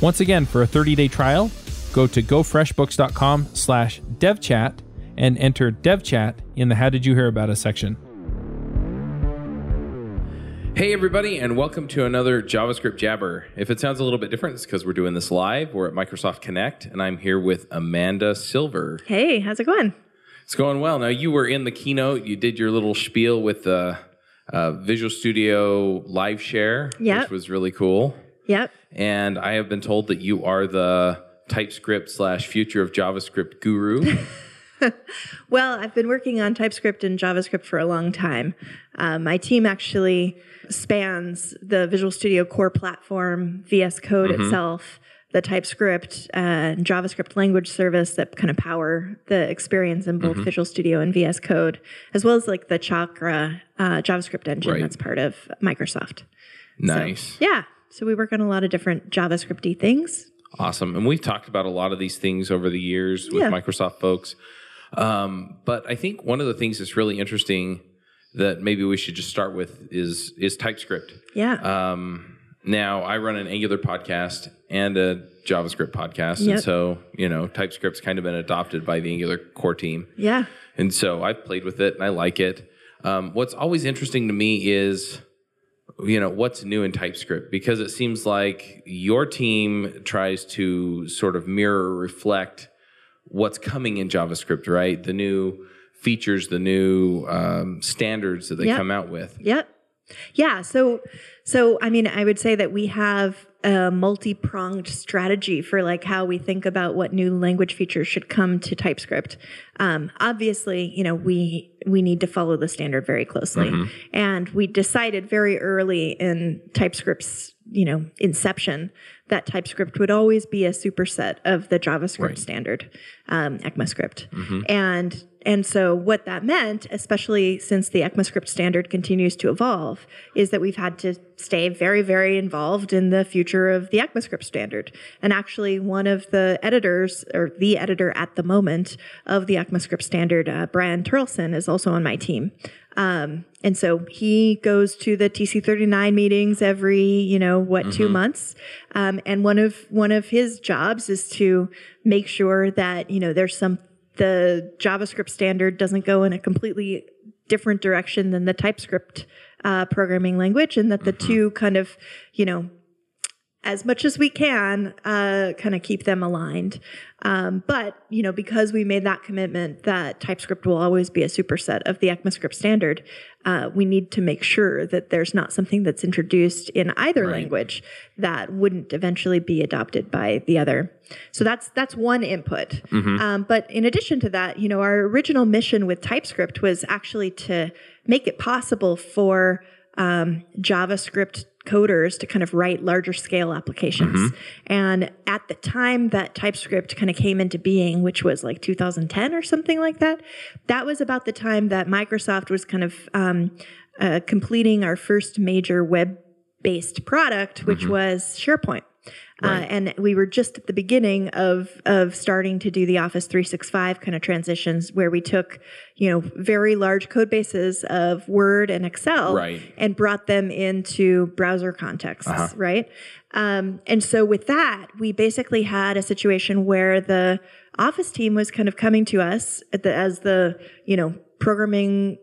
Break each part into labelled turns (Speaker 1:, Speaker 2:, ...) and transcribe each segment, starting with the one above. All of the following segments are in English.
Speaker 1: Once again, for a 30 day trial, go to gofreshbooks.com slash devchat and enter devchat in the How Did You Hear About Us section. Hey, everybody, and welcome to another JavaScript Jabber. If it sounds a little bit different, it's because we're doing this live. We're at Microsoft Connect, and I'm here with Amanda Silver.
Speaker 2: Hey, how's it going?
Speaker 1: It's going well. Now, you were in the keynote, you did your little spiel with the uh, Visual Studio Live Share,
Speaker 2: Yep.
Speaker 1: which was really cool.
Speaker 2: Yep.
Speaker 1: And I have been told that you are the TypeScript slash future of JavaScript guru.
Speaker 2: Well, I've been working on TypeScript and JavaScript for a long time. Uh, my team actually spans the Visual Studio core platform, VS Code itself, the TypeScript uh, and JavaScript language service that kind of power the experience in both Visual Studio and VS Code, as well as like the Chakra uh, JavaScript engine
Speaker 1: Right.
Speaker 2: that's part of Microsoft.
Speaker 1: nice.
Speaker 2: Yeah. So we work on a lot of different JavaScripty things.
Speaker 1: Awesome. And we've talked about a lot of these things over the years with
Speaker 2: Yeah.
Speaker 1: Microsoft folks. Um, but I think one of the things that's really interesting that maybe we should just start with is is TypeScript.
Speaker 2: Yeah.
Speaker 1: Um, now I run an Angular podcast and a JavaScript podcast, and so you know TypeScript's kind of been adopted by the Angular core team.
Speaker 2: yeah.
Speaker 1: And so I've played with it and I like it. Um, what's always interesting to me is, you know, what's new in TypeScript because it seems like your team tries to sort of mirror, reflect what's coming in JavaScript, right? The new features, the new um, standards that they
Speaker 2: Yeah.
Speaker 1: come out with.
Speaker 2: Yep. Yeah. So, so I mean, I would say that we have a multi-pronged strategy for like how we think about what new language features should come to TypeScript. Um, obviously, you know, we we need to follow the standard very closely, and we decided very early in TypeScript's you know inception that TypeScript would always be a superset of the JavaScript
Speaker 1: Right.
Speaker 2: standard, um, ECMAScript, and and so what that meant, especially since the ECMAScript standard continues to evolve, is that we've had to stay very, very involved in the future of the ECMAScript standard. And actually, one of the editors, or the editor at the moment of the ECMAScript standard, uh, Brian Terlson, is also on my team. Um, and so he goes to the TC39 meetings every, you know, what, two months. Um, and one of one of his jobs is to make sure that you know there's some the JavaScript standard doesn't go in a completely different direction than the TypeScript uh, programming language, and that the two kind of, you know, as much as we can, uh, kind of keep them aligned. Um, but you know, because we made that commitment that TypeScript will always be a superset of the ECMAScript standard, uh, we need to make sure that there's not something that's introduced in either
Speaker 1: Right.
Speaker 2: language that wouldn't eventually be adopted by the other. So that's that's one input. Um, but in addition to that, you know, our original mission with TypeScript was actually to make it possible for um, JavaScript coders to kind of write larger scale applications. And at the time that TypeScript kind of came into being, which was like 2010 or something like that, that was about the time that Microsoft was kind of um, uh, completing our first major web based product, which was SharePoint. Uh, and we were just at the beginning of of starting to do the Office 365 kind of transitions, where we took you know very large code bases of Word and Excel,
Speaker 1: Right.
Speaker 2: and brought them into browser contexts, right? Um, and so with that, we basically had a situation where the Office team was kind of coming to us at the, as the you know programming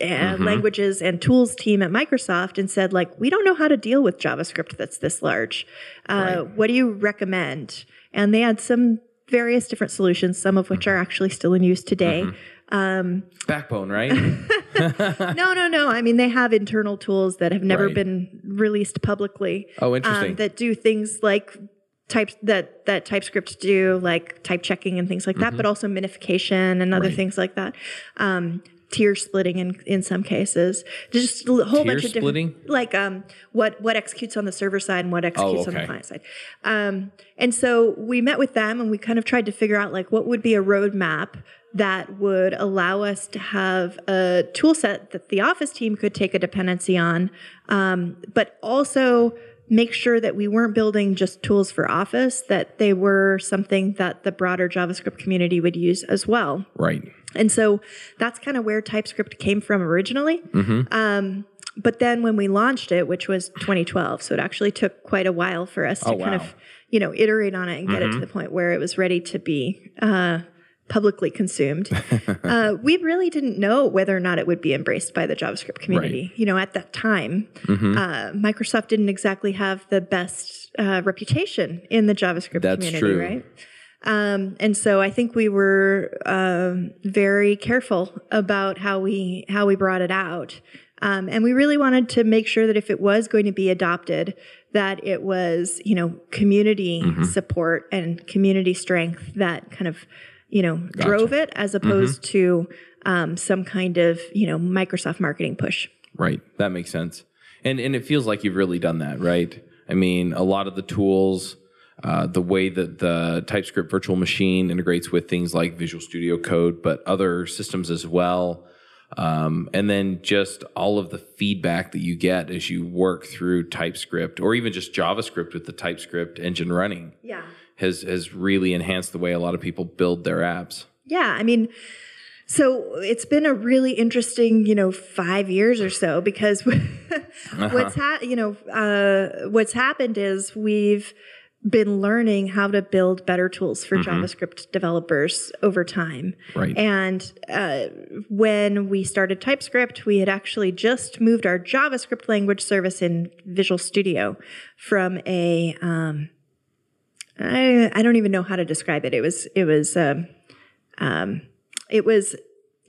Speaker 2: uh, languages and tools team at Microsoft and said, like, we don't know how to deal with JavaScript that's this large. Uh, What do you recommend? And they had some various different solutions, some of which are actually still in use today.
Speaker 1: Backbone, right?
Speaker 2: no, no, no. I mean, they have internal tools that have never
Speaker 1: Right.
Speaker 2: been released publicly.
Speaker 1: Oh, interesting.
Speaker 2: Um, that do things like types that that TypeScript do, like type checking and things like that, but also minification and other
Speaker 1: Mm-hmm. Right.
Speaker 2: things like that. Um, tier splitting in in some cases. Just a whole bunch of different, like um, what what executes on the server side and what executes on
Speaker 1: okay.
Speaker 2: the client side. Um, and so we met with them and we kind of tried to figure out like what would be a roadmap that would allow us to have a tool set that the office team could take a dependency on, um, but also make sure that we weren't building just tools for office, that they were something that the broader JavaScript community would use as well.
Speaker 1: right.
Speaker 2: And so that's kind of where TypeScript came from originally. Um, but then when we launched it, which was 2012, so it actually took quite a while for us to
Speaker 1: Oh,
Speaker 2: kind of, you know, iterate on it and get it to the point where it was ready to be uh, publicly consumed. uh, we really didn't know whether or not it would be embraced by the JavaScript community. You know, at that time,
Speaker 1: Mm-hmm.
Speaker 2: uh, Microsoft didn't exactly have the best uh, reputation in the JavaScript
Speaker 1: That's
Speaker 2: community,
Speaker 1: true.
Speaker 2: right? Um, and so I think we were um, very careful about how we how we brought it out, um, and we really wanted to make sure that if it was going to be adopted, that it was you know community
Speaker 1: Mm-hmm.
Speaker 2: support and community strength that kind of you know drove it, as opposed to um, some kind of you know Microsoft marketing push.
Speaker 1: Right. That makes sense. And and it feels like you've really done that, right? I mean, a lot of the tools, uh, the way that the TypeScript virtual machine integrates with things like Visual Studio Code, but other systems as well. Um, and then just all of the feedback that you get as you work through TypeScript or even just JavaScript with the TypeScript engine running
Speaker 2: Yeah.
Speaker 1: has has really enhanced the way a lot of people build their apps.
Speaker 2: Yeah, I mean, so it's been a really interesting, you know, five years or so because what's ha- you know uh, what's happened is we've been learning how to build better tools for JavaScript developers over time.
Speaker 1: Right.
Speaker 2: And uh, when we started TypeScript, we had actually just moved our JavaScript language service in Visual Studio from a um, I, I don't even know how to describe it. It was it was um, um, it was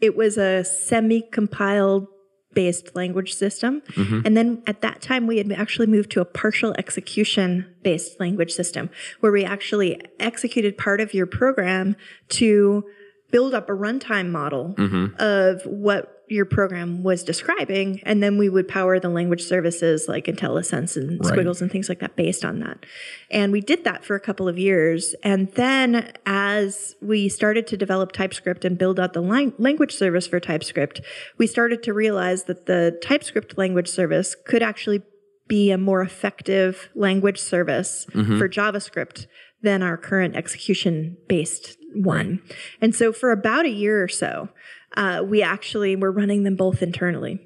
Speaker 2: it was a semi-compiled based language system, mm-hmm. and then at that time we had actually moved to a partial execution based language system where we actually executed part of your program to build up a runtime model mm-hmm. of what your program was describing, and then we would power the language services like IntelliSense and
Speaker 1: Right.
Speaker 2: Squiggles and things like that based on that. And we did that for a couple of years. And then as we started to develop TypeScript and build out the lang- language service for TypeScript, we started to realize that the TypeScript language service could actually be a more effective language service mm-hmm. for JavaScript than our current execution based one. And so for about a year or so, uh, we actually were running them both internally.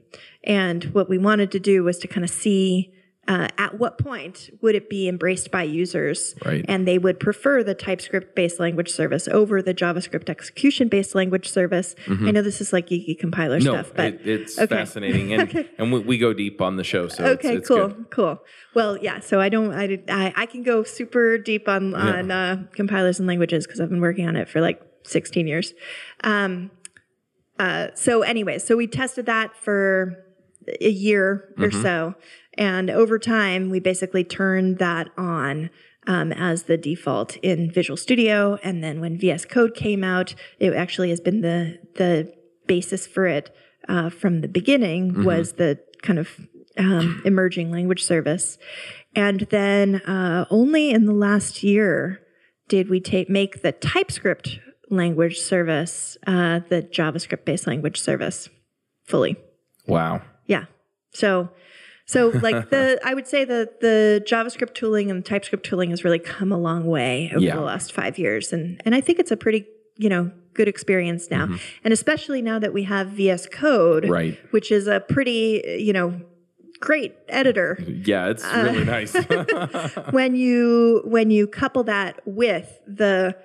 Speaker 2: And what we wanted to do was to kind of see uh, at what point would it be embraced by users
Speaker 1: Right.
Speaker 2: and they would prefer the TypeScript based language service over the JavaScript execution based language service. I know this is like geeky compiler
Speaker 1: No,
Speaker 2: stuff, but
Speaker 1: it, it's
Speaker 2: okay.
Speaker 1: fascinating, and and we, we go deep on the show, so
Speaker 2: Okay,
Speaker 1: it's, it's
Speaker 2: cool,
Speaker 1: good.
Speaker 2: cool. Well, yeah. So I don't. I did- I, I can go super deep on on uh, compilers and languages because I've been working on it for like 16 years. Um, uh, so anyway, so we tested that for a year or so, and over time we basically turned that on. Um, as the default in Visual Studio, and then when VS Code came out, it actually has been the the basis for it uh, from the beginning was the kind of um, emerging language service, and then uh, only in the last year did we take make the TypeScript language service uh, the JavaScript based language service fully.
Speaker 1: Wow.
Speaker 2: Yeah. So so like the I would say that the JavaScript tooling and TypeScript tooling has really come a long way over
Speaker 1: Yeah.
Speaker 2: the last five years. And and I think it's a pretty, you know, good experience now. And especially now that we have VS Code,
Speaker 1: Right.
Speaker 2: which is a pretty, you know, great editor.
Speaker 1: Yeah, it's
Speaker 2: Uh,
Speaker 1: really nice.
Speaker 2: when you when you couple that with the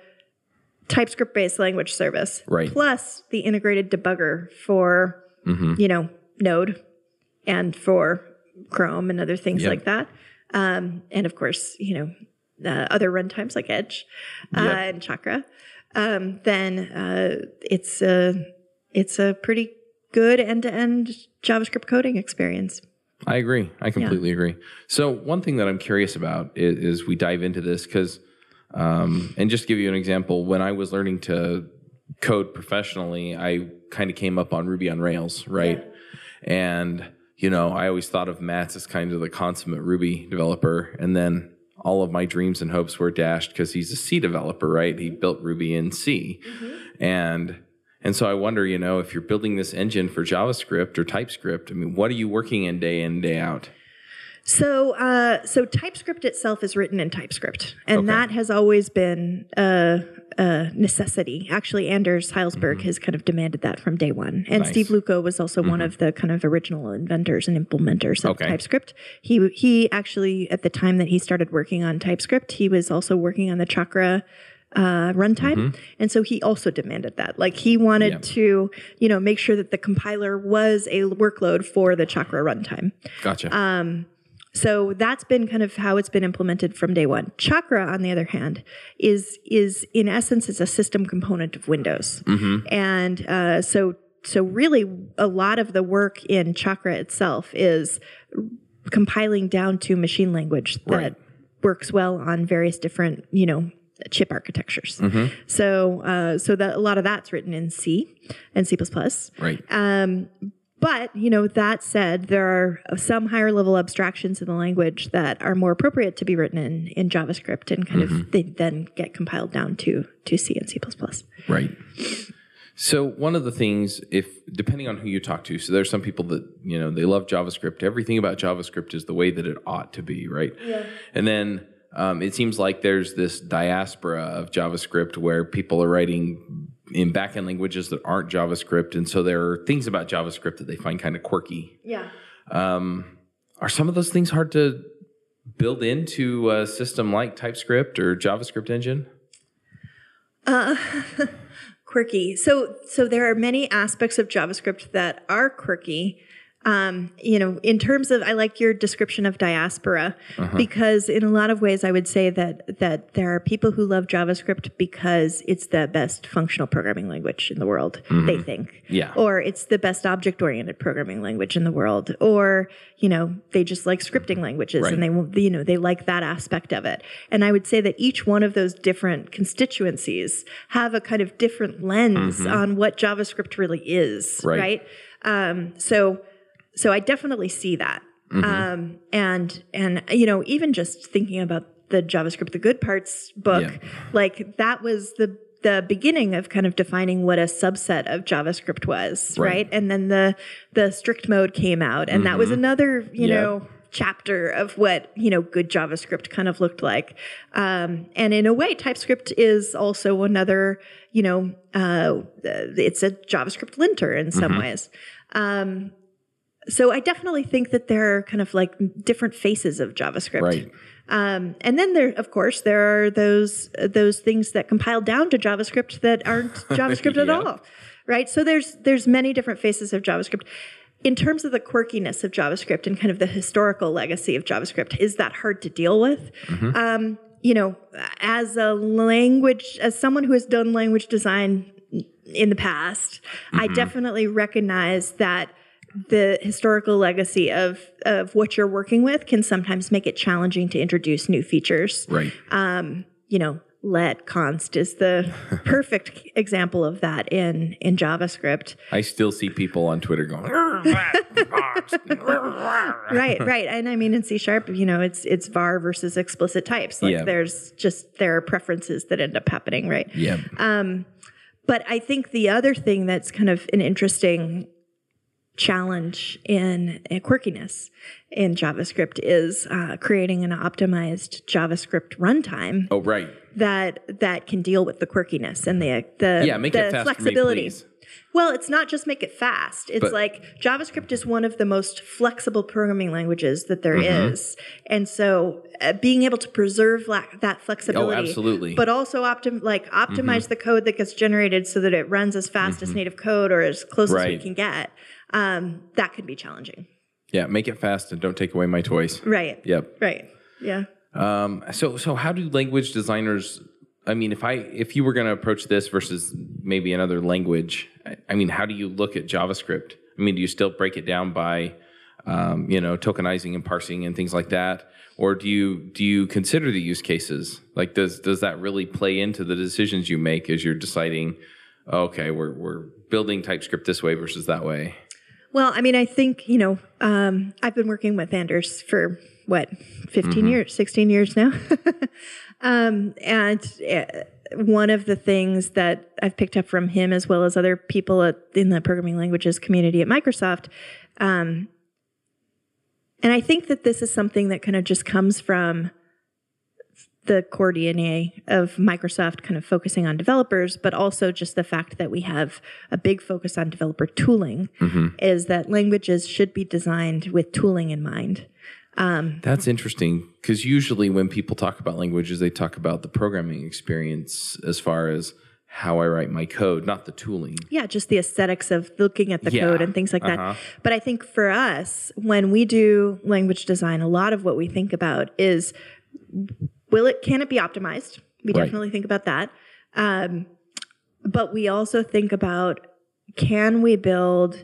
Speaker 2: TypeScript based language service,
Speaker 1: Right.
Speaker 2: plus the integrated debugger for you know Node and for Chrome and other things
Speaker 1: Yep.
Speaker 2: like that, um, and of course you know uh, other runtimes like Edge uh,
Speaker 1: Yep.
Speaker 2: and Chakra, um, then uh, it's a it's a pretty good end to end JavaScript coding experience.
Speaker 1: I agree. I completely agree. So one thing that I'm curious about is, is we dive into this because, um, and just to give you an example, when I was learning to code professionally, I kind of came up on Ruby on Rails, right? And you know, I always thought of Matt as kind of the consummate Ruby developer, and then all of my dreams and hopes were dashed because he's a C developer, right? He built Ruby in C, and and so I wonder, you know, if you're building this engine for JavaScript or TypeScript, I mean, what are you working in day in day out?
Speaker 2: So, uh, so TypeScript itself is written in TypeScript, and
Speaker 1: Okay.
Speaker 2: that has always been a, a necessity. Actually, Anders Hejlsberg has kind of demanded that from day one, and
Speaker 1: Mm-hmm. Nice. Mm-hmm.
Speaker 2: Steve Lucco was also one of the kind of original inventors and implementers of
Speaker 1: Okay.
Speaker 2: TypeScript. He he actually at the time that he started working on TypeScript, he was also working on the Chakra uh, runtime, and so he also demanded that. Like he wanted
Speaker 1: Mm-hmm. Yeah.
Speaker 2: to, you know, make sure that the compiler was a workload for the Chakra runtime.
Speaker 1: Gotcha.
Speaker 2: Um, So that's been kind of how it's been implemented from day one. Chakra, on the other hand, is is in essence it's a system component of Windows, and uh, so so really a lot of the work in Chakra itself is compiling down to machine language that
Speaker 1: Right.
Speaker 2: works well on various different you know chip architectures. So uh, so that a lot of that's written in C and C++. plus.
Speaker 1: right.
Speaker 2: Um, but you know that said, there are some higher level abstractions in the language that are more appropriate to be written in in JavaScript, and kind of they then get compiled down to to C and C++.
Speaker 1: Right. So one of the things, if depending on who you talk to, so there's some people that you know they love JavaScript. Everything about JavaScript is the way that it ought to be, right? Yeah. And then um, it seems like there's this diaspora of JavaScript where people are writing in backend languages that aren't JavaScript, and so there are things about JavaScript that they find kind of quirky.
Speaker 2: Yeah.
Speaker 1: Um, are some of those things hard to build into a system like TypeScript or JavaScript engine?
Speaker 2: quirky. So so there are many aspects of JavaScript that are quirky. Um, you know, in terms of I like your description of diaspora because in a lot of ways I would say that that there are people who love JavaScript because it's the best functional programming language in the world, they think.
Speaker 1: Yeah.
Speaker 2: Or it's the best object oriented programming language in the world. Or, you know, they just like scripting languages and they you know, they like that aspect of it. And I would say that each one of those different constituencies have a kind of different lens on what JavaScript really is,
Speaker 1: Right.
Speaker 2: right? Um, so so I definitely see that. Um, and and you know, even just thinking about the JavaScript the good parts book,
Speaker 1: Yeah.
Speaker 2: like that was the the beginning of kind of defining what a subset of JavaScript was,
Speaker 1: Right.
Speaker 2: right? And then the the strict mode came out, and that was another, you
Speaker 1: Yeah.
Speaker 2: know, chapter of what you know good JavaScript kind of looked like. Um, and in a way, TypeScript is also another, you know, uh, it's a JavaScript linter in some ways. Um, so I definitely think that there are kind of like different faces of JavaScript.
Speaker 1: Right.
Speaker 2: Um, and then there, of course, there are those those things that compile down to JavaScript that aren't JavaScript at all, right? So there's there's many different faces of JavaScript. In terms of the quirkiness of JavaScript and kind of the historical legacy of JavaScript, is that hard to deal with? Um, you know, as a language, as someone who has done language design in the past, I definitely recognize that the historical legacy of of what you're working with can sometimes make it challenging to introduce new features.
Speaker 1: Right.
Speaker 2: Um, You know, let const is the perfect example of that in in JavaScript.
Speaker 1: I still see people on Twitter going,
Speaker 2: right, right. And I mean in C sharp, you know, it's it's var versus explicit types. Like
Speaker 1: Yeah.
Speaker 2: there's just there are preferences that end up happening, right?
Speaker 1: yeah, Um,
Speaker 2: But I think the other thing that's kind of an interesting challenge in uh, quirkiness in JavaScript is uh, creating an optimized JavaScript runtime
Speaker 1: oh right,
Speaker 2: that that can deal with the quirkiness and the the,
Speaker 1: yeah, make
Speaker 2: the
Speaker 1: it fast for me.
Speaker 2: Well, it's not just make it fast. It's
Speaker 1: But-
Speaker 2: like JavaScript is one of the most flexible programming languages that there
Speaker 1: Mm-hmm.
Speaker 2: is, and so uh, being able to preserve la- that flexibility,
Speaker 1: Oh, absolutely. Mm-hmm.
Speaker 2: but also optim- like optimize the code that gets generated so that it runs as fast as native code or as close as we can get. Um, that can be challenging.
Speaker 1: Yeah, make it fast and don't take away my toys.
Speaker 2: Right.
Speaker 1: Yep.
Speaker 2: Right. Yeah.
Speaker 1: Um, so so how do language designers? I mean, if I if you were going to approach this versus maybe another language, I, I mean, how do you look at JavaScript? I mean, do you still break it down by um, you know tokenizing and parsing and things like that, or do you do you consider the use cases? Like, does does that really play into the decisions you make as you're deciding? Okay, we're we're building TypeScript this way versus that way.
Speaker 2: Well, I mean, I think, you know, um, I've been working with Anders for what, 15 years, 16 years now. um, and uh, one of the things that I've picked up from him, as well as other people at, in the programming languages community at Microsoft, um, and I think that this is something that kind of just comes from the core DNA of Microsoft kind of focusing on developers, but also just the fact that we have a big focus on developer tooling is that languages should be designed with tooling in mind.
Speaker 1: That's interesting because usually when people talk about languages, they talk about the programming experience as far as how I write my code, not the tooling.
Speaker 2: Yeah, just the aesthetics of looking at the
Speaker 1: Yeah,
Speaker 2: code and things like
Speaker 1: uh-huh.
Speaker 2: that. But I think for us, when we do language design, a lot of what we think about is will it can it be optimized? We
Speaker 1: Right.
Speaker 2: definitely think about that. Um, but we also think about can we build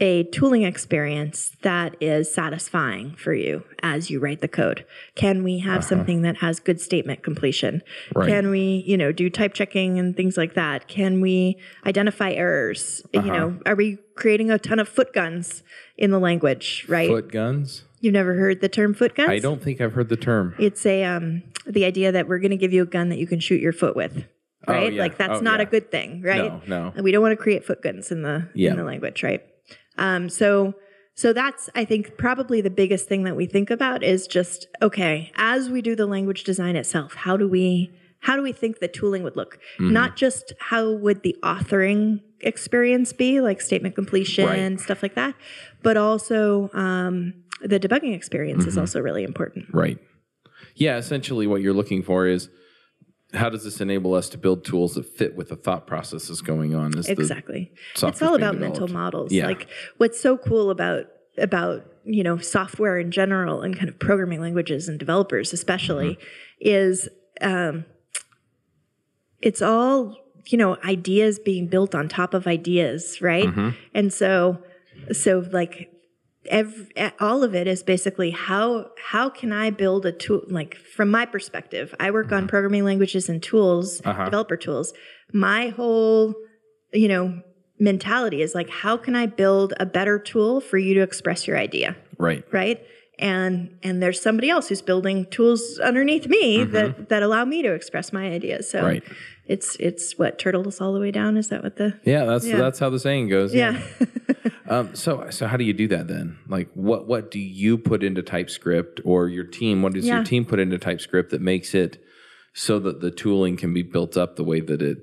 Speaker 2: a tooling experience that is satisfying for you as you write the code? Can we have something that has good statement completion?
Speaker 1: Uh-huh. Right.
Speaker 2: Can we, you know, do type checking and things like that? Can we identify errors? You
Speaker 1: Uh-huh.
Speaker 2: know, are we creating a ton of foot guns in the language, right?
Speaker 1: Foot guns?
Speaker 2: You've never heard the term foot guns?
Speaker 1: I don't think I've heard the term.
Speaker 2: It's a um the idea that we're going to give you a gun that you can shoot your foot with. Right?
Speaker 1: yeah.
Speaker 2: Like that's
Speaker 1: Oh,
Speaker 2: not
Speaker 1: yeah.
Speaker 2: a good thing, right?
Speaker 1: No, no.
Speaker 2: And we don't want to create foot guns in the
Speaker 1: Yeah.
Speaker 2: in the language, right? Um so so that's I think probably the biggest thing that we think about is just okay, as we do the language design itself, how do we how do we think the tooling would look?
Speaker 1: Mm-hmm.
Speaker 2: Not just how would the authoring experience be, like statement completion,
Speaker 1: Right.
Speaker 2: stuff like that, but also um, the debugging experience
Speaker 1: Mm-hmm.
Speaker 2: is also really important.
Speaker 1: Right. Yeah, essentially what you're looking for is how does this enable us to build tools that fit with the thought processes going on?
Speaker 2: Exactly. It's all about mental models.
Speaker 1: Yeah.
Speaker 2: Like what's so cool about about you know software in general and kind of programming languages and developers especially
Speaker 1: Mm-hmm.
Speaker 2: is um, it's all you know ideas being built on top of ideas, right?
Speaker 1: Mm-hmm.
Speaker 2: And so so like every, all of it is basically how how can I build a tool like from my perspective I work on mm-hmm. programming languages and tools uh-huh. developer tools. My whole you know mentality is like how can I build a better tool for you to express your idea?
Speaker 1: Right.
Speaker 2: right? And and there's somebody else who's building tools underneath me mm-hmm. that that allow me to express my ideas. So
Speaker 1: Right.
Speaker 2: it's it's what turtles all the way down? Is that what the
Speaker 1: Yeah, that's
Speaker 2: Yeah.
Speaker 1: that's how the saying goes.
Speaker 2: yeah
Speaker 1: Um, so so how do you do that then? Like what what do you put into TypeScript or your team? What does
Speaker 2: Yeah.
Speaker 1: your team put into TypeScript that makes it so that the tooling can be built up the way that it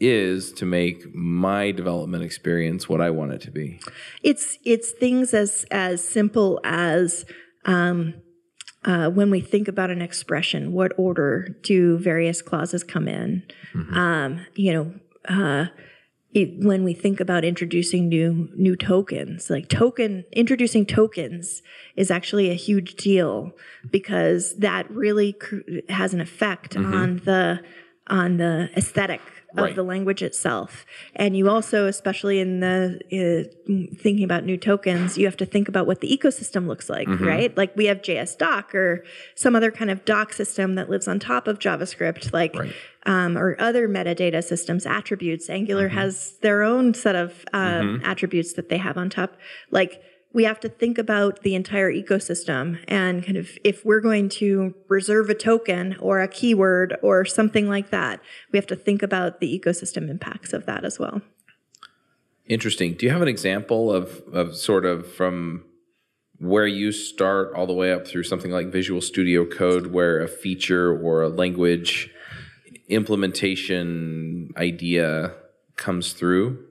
Speaker 1: is to make my development experience what I want it to be?
Speaker 2: it's it's things as as simple as um, uh, when we think about an expression, what order do various clauses come in? Um, you know, uh, it, when we think about introducing new new tokens, like token introducing tokens is actually a huge deal because that really cr- has an effect on the on the aesthetic of
Speaker 1: Right.
Speaker 2: the language itself. And you also, especially in the uh, thinking about new tokens, you have to think about what the ecosystem looks like, right? Like we have JSDoc or some other kind of doc system that lives on top of JavaScript, like
Speaker 1: Right.
Speaker 2: Um, or other metadata systems, attributes. Angular has their own set of um, attributes that they have on top. Like we have to think about the entire ecosystem and kind of if we're going to reserve a token or a keyword or something like that, we have to think about the ecosystem impacts of that as well.
Speaker 1: Interesting. Do you have an example of of sort of from where you start all the way up through something like Visual Studio Code where a feature or a language implementation idea comes through?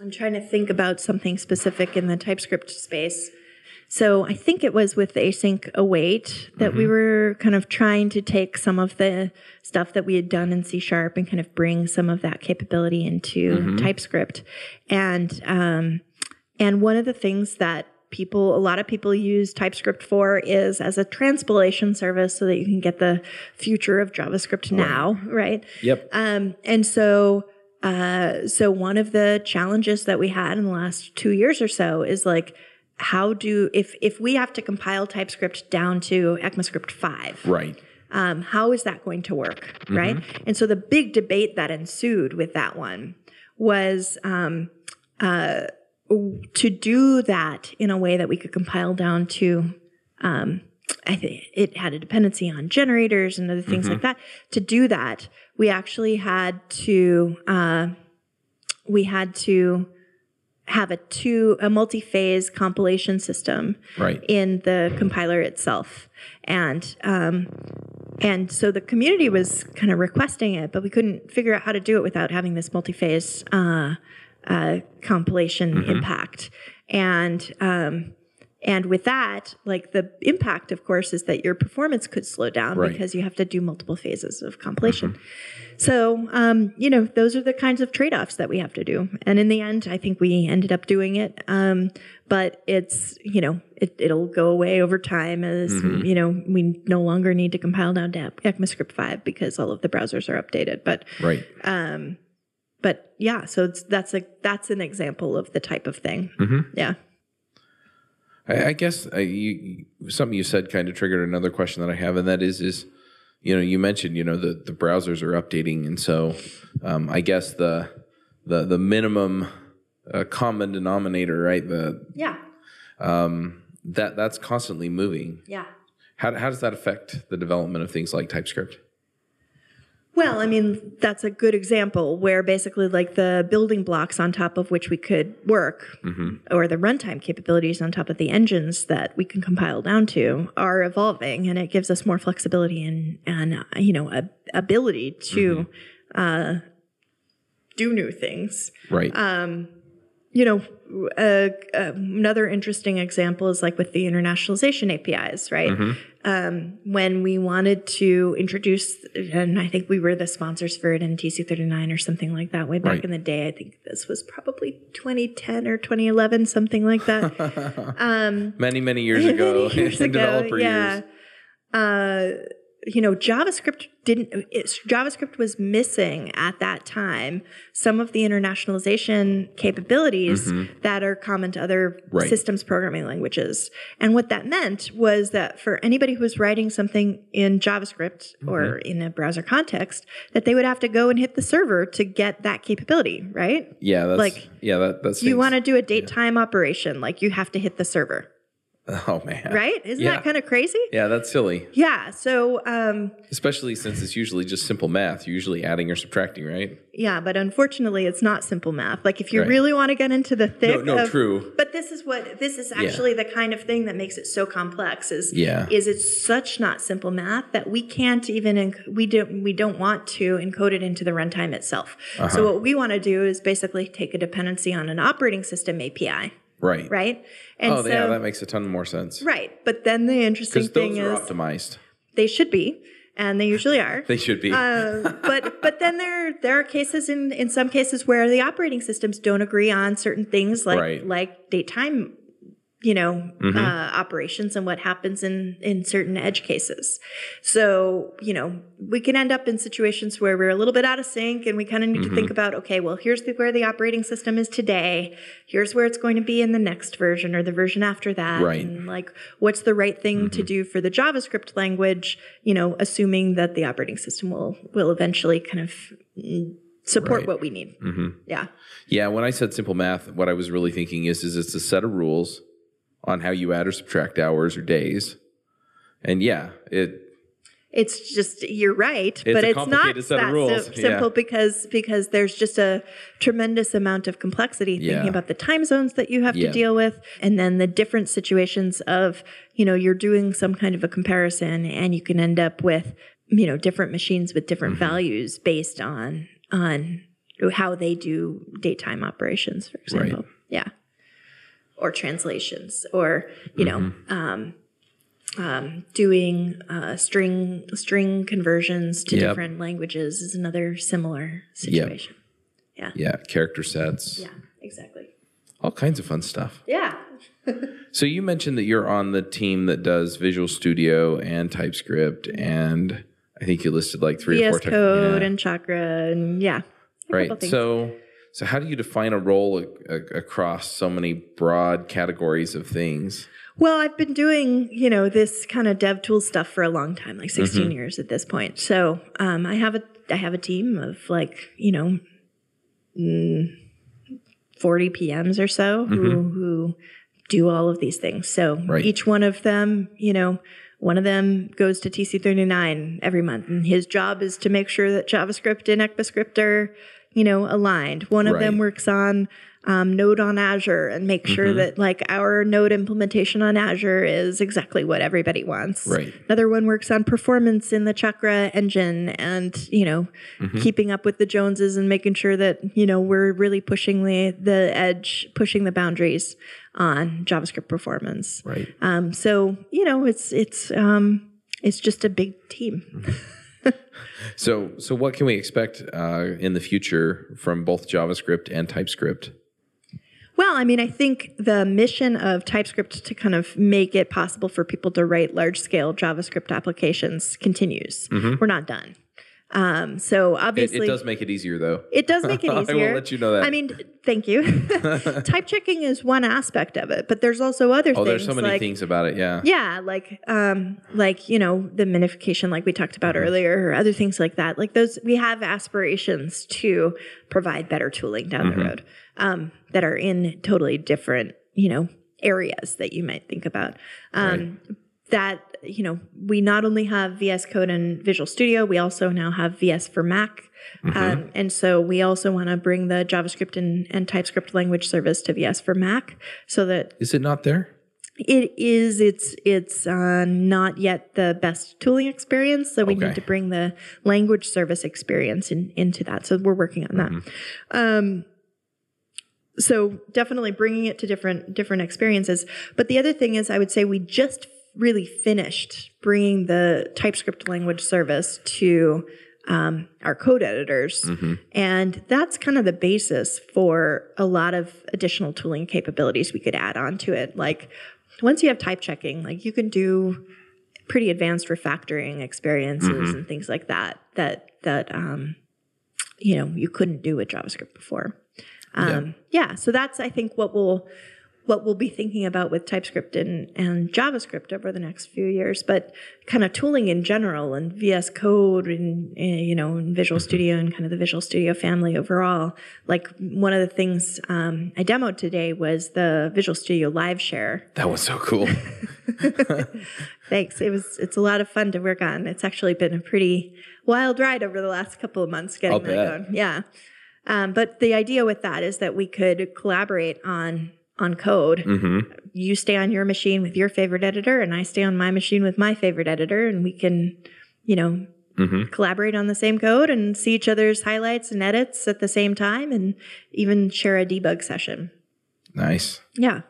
Speaker 2: I'm trying to think about something specific in the TypeScript space. So I think it was with async await that we were kind of trying to take some of the stuff that we had done in C sharp and kind of bring some of that capability into TypeScript. And um, and one of the things that people, a lot of people use TypeScript for is as a transpilation service so that you can get the future of JavaScript now, right?
Speaker 1: Yep.
Speaker 2: Um, and so, uh, so one of the challenges that we had in the last two years or so is like, how do if if we have to compile TypeScript down to ECMAScript five,
Speaker 1: right.
Speaker 2: um, how is that going to work, right? And so the big debate that ensued with that one was um, uh, to do that in a way that we could compile down to. Um, I think it had a dependency on generators and other things like that. To do that, we actually had to uh, we had to have a two a multi-phase compilation system
Speaker 1: Right.
Speaker 2: in the compiler itself and um, and so the community was kind of requesting it but we couldn't figure out how to do it without having this multi-phase uh, uh, compilation impact and um, and with that like the impact of course is that your performance could slow down
Speaker 1: Right.
Speaker 2: because you have to do multiple phases of compilation so, um, you know, those are the kinds of trade offs that we have to do. And in the end, I think we ended up doing it. Um, but it's, you know, it, it'll go away over time as, you know, we no longer need to compile down to ECMAScript 5 because all of the browsers are updated. But,
Speaker 1: Right.
Speaker 2: But yeah, so it's, that's a, that's an example of the type of thing. Yeah.
Speaker 1: I, I guess uh, you, something you said kind of triggered another question that I have, and that is, is you know, you mentioned you know the the browsers are updating, and so um, I guess the the the minimum uh, common denominator, right? The
Speaker 2: Yeah.
Speaker 1: Um, that that's constantly moving.
Speaker 2: Yeah.
Speaker 1: How how does that affect the development of things like TypeScript?
Speaker 2: Well, I mean, that's a good example where basically, like the building blocks on top of which we could work, or the runtime capabilities on top of the engines that we can compile down to, are evolving, and it gives us more flexibility and and uh, you know a, ability to uh, do new things.
Speaker 1: Right.
Speaker 2: You know, uh, uh, another interesting example is like with the internationalization APIs, right? Um, when we wanted to introduce, and I think we were the sponsors for it in TC39 or something like that way back
Speaker 1: Right.
Speaker 2: in the day. I think this was probably 2010 or 2011, something like that.
Speaker 1: many many years ago,
Speaker 2: Many years
Speaker 1: in
Speaker 2: ago,
Speaker 1: developer
Speaker 2: yeah.
Speaker 1: years.
Speaker 2: Uh, you know, JavaScript didn't. It's, JavaScript was missing at that time some of the internationalization capabilities that are common to other
Speaker 1: Mm-hmm. Right.
Speaker 2: systems programming languages. And what that meant was that for anybody who was writing something in JavaScript or
Speaker 1: Mm-hmm.
Speaker 2: in a browser context, that they would have to go and hit the server to get that capability, right?
Speaker 1: Yeah, that's
Speaker 2: Like,
Speaker 1: yeah that that's
Speaker 2: You want to do a date time operation, like you have to hit the server,
Speaker 1: oh man
Speaker 2: right? Isn't
Speaker 1: Yeah.
Speaker 2: that kind of crazy?
Speaker 1: yeah that's silly
Speaker 2: Yeah. So, um,
Speaker 1: especially since it's usually just simple math you're usually adding or subtracting right
Speaker 2: yeah, but unfortunately, it's not simple math. Like, if you
Speaker 1: Right.
Speaker 2: really want to get into the thick
Speaker 1: no,
Speaker 2: of,
Speaker 1: true.
Speaker 2: But this is what this is actually the kind of thing that makes it so complex. Is
Speaker 1: Yeah.
Speaker 2: is it's such not simple math that we can't even enc- we don't we don't want to encode it into the runtime itself.
Speaker 1: Uh-huh.
Speaker 2: So what we want to do is basically take a dependency on an operating system API,
Speaker 1: right
Speaker 2: right? And
Speaker 1: oh
Speaker 2: so,
Speaker 1: yeah that makes a ton more sense
Speaker 2: right. But then the interesting thing
Speaker 1: those are
Speaker 2: is
Speaker 1: optimized
Speaker 2: they should be, and they usually are.
Speaker 1: they should be
Speaker 2: Uh, but but then there there are cases in in some cases where the operating systems don't agree on certain things like
Speaker 1: Right.
Speaker 2: like date time you know
Speaker 1: Mm-hmm.
Speaker 2: uh, operations and what happens in in certain edge cases so you know we can end up in situations where we're a little bit out of sync and we kind of need to
Speaker 1: Mm-hmm.
Speaker 2: think about okay well here's the, where the operating system is today here's where it's going to be in the next version or the version after that
Speaker 1: Right. Mm-hmm.
Speaker 2: and like what's the right thing to do for the javascript language you know assuming that the operating system will will eventually kind of mm, support
Speaker 1: Right.
Speaker 2: what we need yeah
Speaker 1: Yeah, when I said simple math, what I was really thinking is is it's a set of rules on how you add or subtract hours or days. And yeah, it
Speaker 2: it's just you're right
Speaker 1: It's
Speaker 2: but
Speaker 1: a
Speaker 2: it's not
Speaker 1: complicated set of
Speaker 2: that sim-
Speaker 1: yeah.
Speaker 2: simple because because there's just a tremendous amount of complexity thinking
Speaker 1: Yeah.
Speaker 2: about the time zones that you have
Speaker 1: Yeah.
Speaker 2: to deal with and then the different situations of you know you're doing some kind of a comparison and you can end up with you know different machines with different
Speaker 1: Mm-hmm.
Speaker 2: values based on on how they do daytime operations for example
Speaker 1: Right.
Speaker 2: yeah or translations or you know
Speaker 1: Mm-hmm.
Speaker 2: um, um, doing uh, string string conversions to
Speaker 1: Yep.
Speaker 2: different languages is another similar situation.
Speaker 1: yeah, yeah character sets.
Speaker 2: Yeah, exactly.
Speaker 1: all kinds of fun stuff.
Speaker 2: Yeah.
Speaker 1: So you mentioned that you're on the team that does Visual Studio and TypeScript, and I think you listed like three or four
Speaker 2: VS Code
Speaker 1: yeah.
Speaker 2: and Chakra and yeah.
Speaker 1: right. So so how do you define a role a- a- across so many broad categories of things?
Speaker 2: Well, I've been doing, you know, this kind of dev tool stuff for a long time, like 16 years at this point. So um, I have a I have a team of like, you know, mm, 40 PMs or so who who do all of these things. So
Speaker 1: Right.
Speaker 2: each one of them, you know, one of them goes to TC39 every month, and his job is to make sure that JavaScript and ECMAScript are, you know, aligned. One of them works on um, Node on Azure and make sure
Speaker 1: Mm-hmm.
Speaker 2: that like our Node implementation on Azure is exactly what everybody wants.
Speaker 1: Right.
Speaker 2: Another one works on performance in the Chakra engine and you know
Speaker 1: Mm-hmm.
Speaker 2: keeping up with the Joneses and making sure that you know we're really pushing the the edge, pushing the boundaries on JavaScript performance.
Speaker 1: Right.
Speaker 2: Um, so you know it's it's um, it's just a big team.
Speaker 1: So so what can we expect uh, in the future from both JavaScript and TypeScript?
Speaker 2: Well, I mean, I think the mission of TypeScript to kind of make it possible for people to write large scale JavaScript applications continues. We're not done. Um, so
Speaker 1: Mm-hmm. It,
Speaker 2: obviously,
Speaker 1: it does make it easier though.
Speaker 2: It does make it easier.
Speaker 1: I will let you know that.
Speaker 2: I mean, thank you. Type checking is one aspect of it, but there's also other things.
Speaker 1: Oh,
Speaker 2: things.
Speaker 1: there's so many
Speaker 2: like,
Speaker 1: things about it. Yeah.
Speaker 2: Yeah, like um, like you know the minification, like we talked about
Speaker 1: Mm-hmm.
Speaker 2: earlier, or other things like that. Like those, we have aspirations to provide better tooling down
Speaker 1: Mm-hmm.
Speaker 2: the road um, that are in totally different, you know, areas that you might think about. Um, That you know, we not only have VS Code and Visual Studio, we also now have VS for Mac.
Speaker 1: Mm-hmm.
Speaker 2: Um, and so we also want to bring the JavaScript and, and TypeScript language service to VS for Mac so that
Speaker 1: Is it not there?
Speaker 2: it is. It's it's uh, not yet the best tooling experience, so we
Speaker 1: Okay.
Speaker 2: need to bring the language service experience in, into that. So we're working on that. Um, so definitely bringing it to different different experiences. But the other thing is, I would say we just really finished bringing the TypeScript language service to um, our code editors, and that's kind of the basis for a lot of additional tooling capabilities we could add onto it. Like once you have type checking, like you can do pretty advanced refactoring experiences and things like that that that um, you know you couldn't do with JavaScript before. Um, yeah. so that's I think what we'll what we'll be thinking about with TypeScript and, and JavaScript over the next few years. But kind of tooling in general and VS Code and uh, you know and Visual Studio and kind of the Visual Studio family overall. Like one of the things um, I demoed today was the Visual Studio Live Share.
Speaker 1: That was so cool.
Speaker 2: Thanks. It was it's a lot of fun to work on. It's actually been a pretty wild ride over the last couple of months getting
Speaker 1: I'll
Speaker 2: that
Speaker 1: bet.
Speaker 2: going. Yeah. Um, but the idea with that is that we could collaborate on on code.
Speaker 1: mm-hmm.
Speaker 2: You stay on your machine with your favorite editor, and I stay on my machine with my favorite editor, and we can, you know,
Speaker 1: Mm-hmm.
Speaker 2: collaborate on the same code and see each other's highlights and edits at the same time, and even share a debug session.
Speaker 1: Nice.
Speaker 2: Yeah.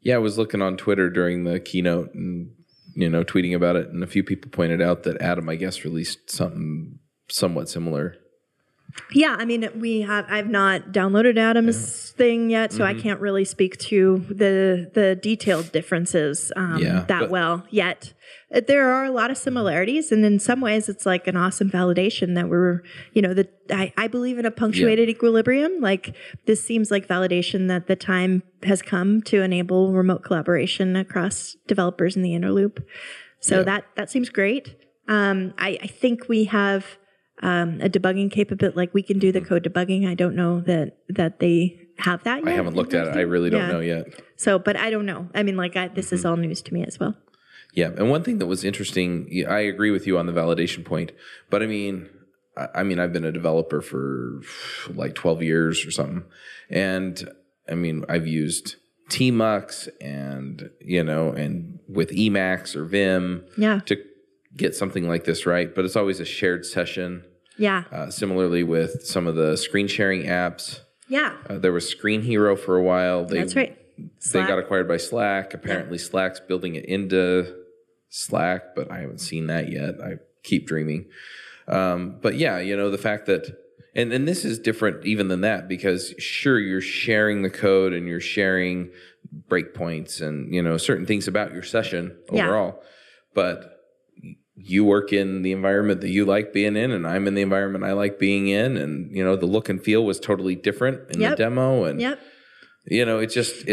Speaker 1: Yeah, I was looking on Twitter during the keynote and you know tweeting about it, and a few people pointed out that Atom, I guess, released something somewhat similar.
Speaker 2: Yeah, I mean, we have. I've not downloaded Atom's thing yet, so
Speaker 1: Mm-hmm.
Speaker 2: I can't really speak to the the detailed differences um,
Speaker 1: Yeah,
Speaker 2: that
Speaker 1: but-
Speaker 2: well yet. Uh, There are a lot of similarities, and in some ways, it's like an awesome validation that we're, you know, that I, I believe in a punctuated equilibrium. Like this seems like validation that the time has come to enable remote collaboration across developers in the inner loop. So
Speaker 1: Yeah.
Speaker 2: that that seems great. Um, I, I think we have um, a debugging capability. Like we can do the code debugging. I don't know that that they have that yet.
Speaker 1: I haven't looked at it. I really don't
Speaker 2: Yeah.
Speaker 1: know yet.
Speaker 2: So, but I don't know. I mean, like I, this is all news to me as well.
Speaker 1: Yeah, and one thing that was interesting, I agree with you on the validation point, but I mean, I, mean, I've been a developer for like twelve years or something, and I mean, I've used Tmux and you know, and with Emacs or Vim
Speaker 2: Yeah,
Speaker 1: to get something like this right, but it's always a shared session.
Speaker 2: yeah,
Speaker 1: Uh, similarly, with some of the screen sharing apps,
Speaker 2: yeah.
Speaker 1: uh, there was Screenhero for a while. They,
Speaker 2: That's right.
Speaker 1: They got acquired by Slack. Apparently, Slack's building it into Slack, but I haven't seen that yet. I keep dreaming. Um, but yeah, you know, the fact that, And and this is different even than that because sure you're sharing the code and you're sharing breakpoints and you know certain things about your session
Speaker 2: Yeah.
Speaker 1: overall, but you work in the environment that you like being in and I'm in the environment I like being in and you know the look and feel was totally different in
Speaker 2: Yep.
Speaker 1: the demo and
Speaker 2: Yep.
Speaker 1: you know it's just